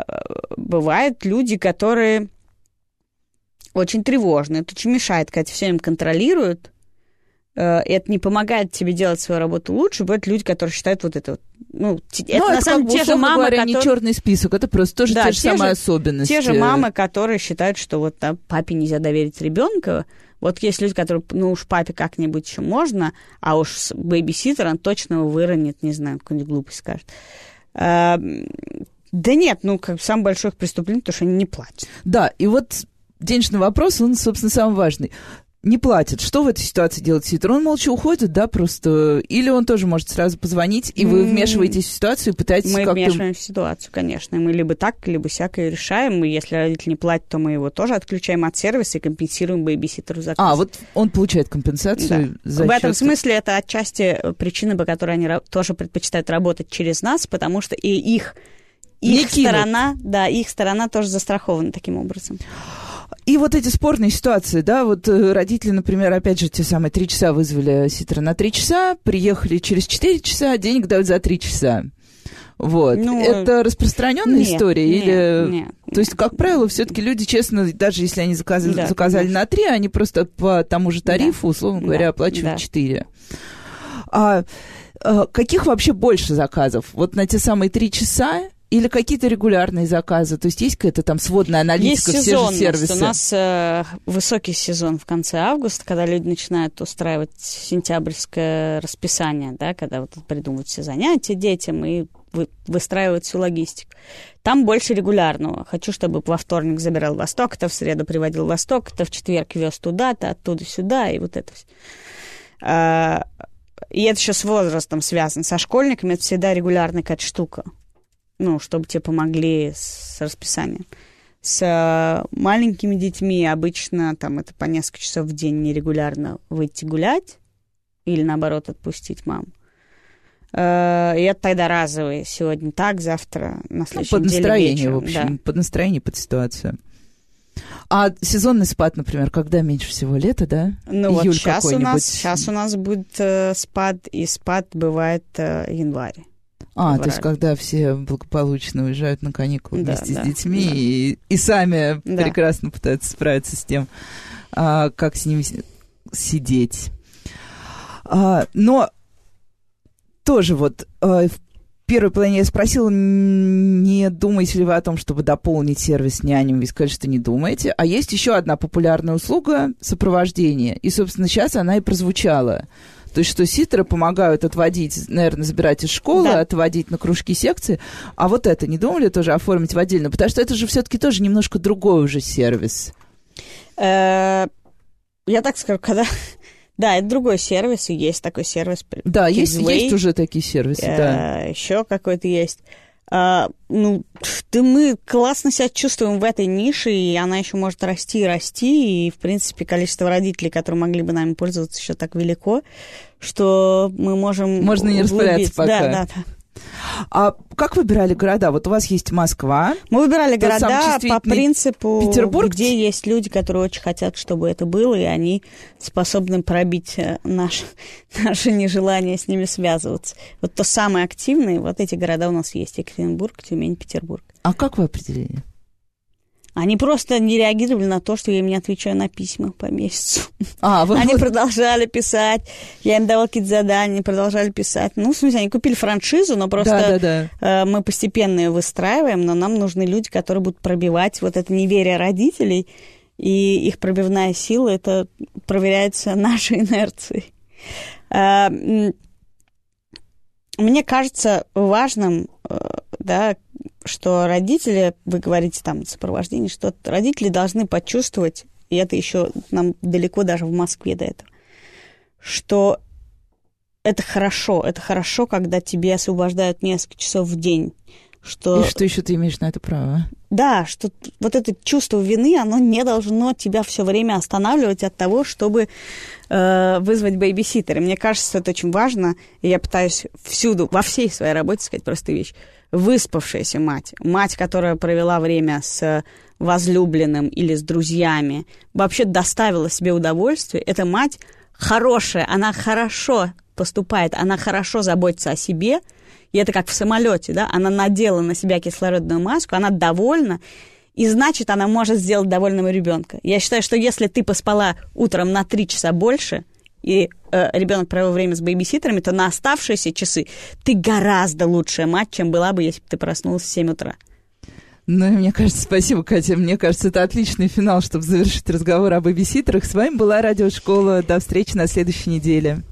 S2: бывают люди, которые очень тревожны. Это очень мешает, когда все время контролируют. Э, Это не помогает тебе делать свою работу лучше. Бывают люди, которые считают вот это вот. Ну, те- это,
S1: Ну,
S2: на самом деле те же мамы,
S1: говоря, не
S2: которые...
S1: черный список, это просто тоже
S2: Да,
S1: те же
S2: те
S1: самые
S2: же-
S1: особенности.
S2: Те же мамы, которые считают, что вот да, папе нельзя доверить ребенка. Вот есть люди, которые, ну уж папе как-нибудь еще можно, а уж с бэйбиситером точно его выронит, не знаю, какую-нибудь глупость скажет. А, да нет, ну, как самое большое их преступление, то, что они не платят.
S1: Да, и вот денежный вопрос, он, собственно, самый важный. Не платит. Что в этой ситуации делает ситер? Он молча уходит, да, просто... Или он тоже может сразу позвонить, и вы вмешиваетесь в ситуацию и пытаетесь
S2: Мы
S1: как-то...
S2: вмешиваем в ситуацию, конечно. Мы либо так, либо всякое решаем. И если родитель не платит, то мы его тоже отключаем от сервиса и компенсируем бэйбиситеру заказ.
S1: А, вот он получает компенсацию за
S2: В этом
S1: счет-
S2: смысле это отчасти э, причина, по которой они тоже предпочитают работать через нас, потому что и их их сторона, да, их сторона тоже застрахована таким образом.
S1: И вот эти спорные ситуации, да, вот э, родители, например, опять же, те самые три часа вызвали ситра на три часа, приехали через четыре часа, денег дают за три часа. Вот. Ну, это распространенная нет, история? Нет, или... нет. То есть, как правило, все-таки люди, честно, даже если они заказали, да, заказали на три, они просто по тому же тарифу, да. условно говоря, да, оплачивают четыре. Да. А, а каких вообще больше заказов? Вот на те самые три часа или какие-то регулярные заказы? То есть есть какая-то там сводная аналитика, есть все же сервисы?
S2: У нас э, высокий сезон в конце августа, когда люди начинают устраивать сентябрьское расписание, да, когда вот придумывают все занятия детям и выстраивают всю логистику. Там больше регулярного. Хочу, чтобы во вторник забирал Восток, то в среду приводил Восток, то в четверг вез туда-то, оттуда сюда, и вот это все. А, и это еще с возрастом связано. Со школьниками это всегда регулярная какая-то штука ну, чтобы тебе помогли с расписанием. С э, маленькими детьми обычно там это по несколько часов в день нерегулярно выйти гулять или, наоборот, отпустить маму. Э, и это тогда разовые. Сегодня так, завтра, на следующей ну,
S1: под настроение, вечером. в общем, да. под настроение, под ситуацию. А сезонный спад, например, когда меньше всего? Лето, да?
S2: Ну Июль вот сейчас у, нас, сейчас у нас будет э, спад, и спад бывает э, январь.
S1: А, то есть когда все благополучно уезжают на каникулы да, вместе да, с детьми да. и, и сами да. прекрасно пытаются справиться с тем, а, как с ними сидеть. А, но тоже вот а, в первой половине я спросила, не думаете ли вы о том, чтобы дополнить сервис няням? Вы сказали, что не думаете. А есть еще одна популярная услуга — сопровождение. И, собственно, сейчас она и прозвучала — то есть, что ситеры помогают отводить, наверное, забирать из школы, да. отводить на кружки секции. А вот это не думали тоже оформить в отдельно? Потому что это же все-таки тоже немножко другой уже сервис.
S2: Э, я так скажу, когда... Да, это другой сервис, и есть такой сервис.
S1: Да, есть, есть уже такие сервисы, да.
S2: Э, Еще какой-то есть. А, ну, да мы классно себя чувствуем в этой нише, и она еще может расти и расти, и, в принципе, количество родителей, которые могли бы нами пользоваться, еще так велико, что мы можем...
S1: Можно не распыляться пока. Да, да, да. А как выбирали города? Вот у вас есть Москва.
S2: Мы выбирали города по принципу, Петербург, где есть люди, которые очень хотят, чтобы это было, и они способны пробить э, наше, наше нежелание с ними связываться. Вот то самые активные, вот эти города у нас есть. Екатеринбург, Тюмень, Петербург.
S1: А как вы определили?
S2: Они просто не реагировали на то, что я им не отвечаю на письма по месяцу. А, вы... Они продолжали писать, я им давала какие-то задания, они продолжали писать. Ну, в смысле, они купили франшизу, но просто да, да, да. Э, мы постепенно ее выстраиваем, но нам нужны люди, которые будут пробивать вот это неверие родителей, и их пробивная сила, это проверяется нашей инерцией. Э, мне кажется важным, э, да, что родители, вы говорите там сопровождение, что родители должны почувствовать, и это еще нам далеко даже в Москве до этого, что это хорошо, это хорошо, когда тебе освобождают несколько часов в день. Что...
S1: И что еще ты имеешь на это право?
S2: Да, что вот это чувство вины, оно не должно тебя все время останавливать от того, чтобы э, вызвать бейбиситера. Мне кажется, это очень важно, и я пытаюсь всюду, во всей своей работе сказать простую вещь выспавшаяся мать, мать, которая провела время с возлюбленным или с друзьями, вообще доставила себе удовольствие, эта мать хорошая, она хорошо поступает, она хорошо заботится о себе, и это как в самолете, да, она надела на себя кислородную маску, она довольна, и значит, она может сделать довольного ребенка. Я считаю, что если ты поспала утром на три часа больше, и э, ребенок провел время с бейбиситерами, то на оставшиеся часы ты гораздо лучшая мать, чем была бы, если бы ты проснулась в 7 утра.
S1: Ну, мне кажется, спасибо, Катя. Мне кажется, это отличный финал, чтобы завершить разговор об бейбиситерах. С вами была Радиошкола. До встречи на следующей неделе.